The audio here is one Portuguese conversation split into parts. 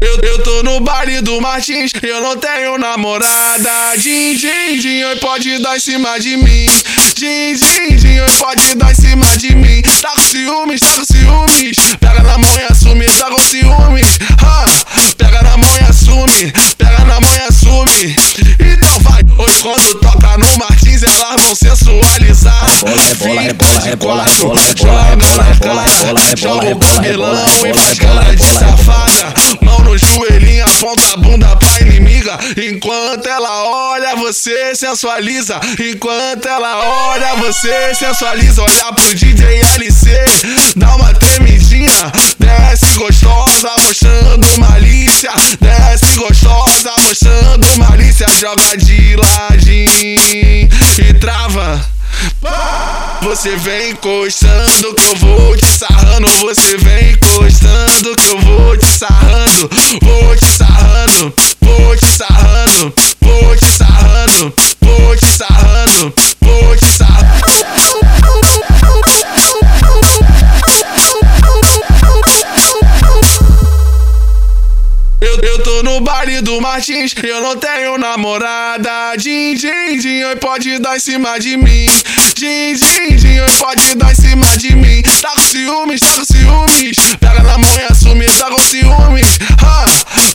Eu, eu tô no baile do Martins, eu não tenho namorada. Din, din, din, oi, pode dar em cima de mim. Din, din, din, oi, pode dar em cima de mim. Tá com ciúmes, tá com ciúmes. Pega na mão e assume, tá com ciúmes. Pega na mão e assume, pega na mão e assume. Então vai, hoje quando toca no Martins, elas vão sensualizar. Bola, é bola, é bola, é bola, é bola, é bola, é bola, é bola, é bola, é bola, Joga é o bola, é bola, cabelão é e bola, faz é bola, cara é de é safada. Mão no joelhinho, aponta a bunda pra inimiga. Enquanto ela olha, você sensualiza. Enquanto ela olha, você sensualiza. Olha pro DJ LC, dá uma tremidinha. Desce gostosa, mostrando malícia. Desce gostosa, mostrando malícia. Joga de ladinho Você vem encostando que eu vou te sarrando. Você Eu, eu tô no baile do Martins, eu não tenho namorada. Din, din, din, oi, pode dar em cima de mim. Din, din, din, oi, pode dar em cima de mim. Tá com ciúmes, tá com ciúmes. Pega na mão e assume, tá com ciúmes. Ha!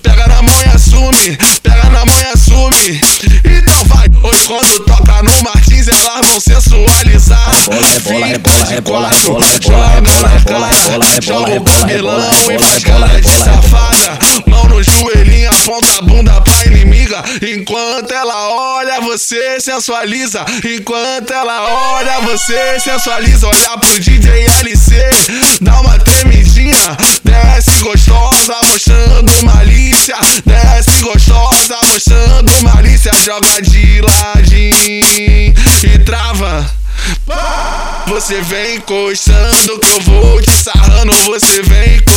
Pega na mão e assume, pega na mão e assume. Então vai, hoje quando toca no Martins, elas vão sensualizar. Bola, é bola, é bola, é bola, é bola, é bola, é bola, é bola, é bola, é bola, Mão no joelhinho, aponta a bunda pra inimiga. Enquanto ela olha, você sensualiza. Enquanto ela olha, você sensualiza. Olha pro DJ LC, dá uma tremidinha. Desce gostosa, mostrando malícia. Desce gostosa, mostrando malícia. Joga de ladinho e trava. Você vem encostando que eu vou te sarrando. Você vem encostando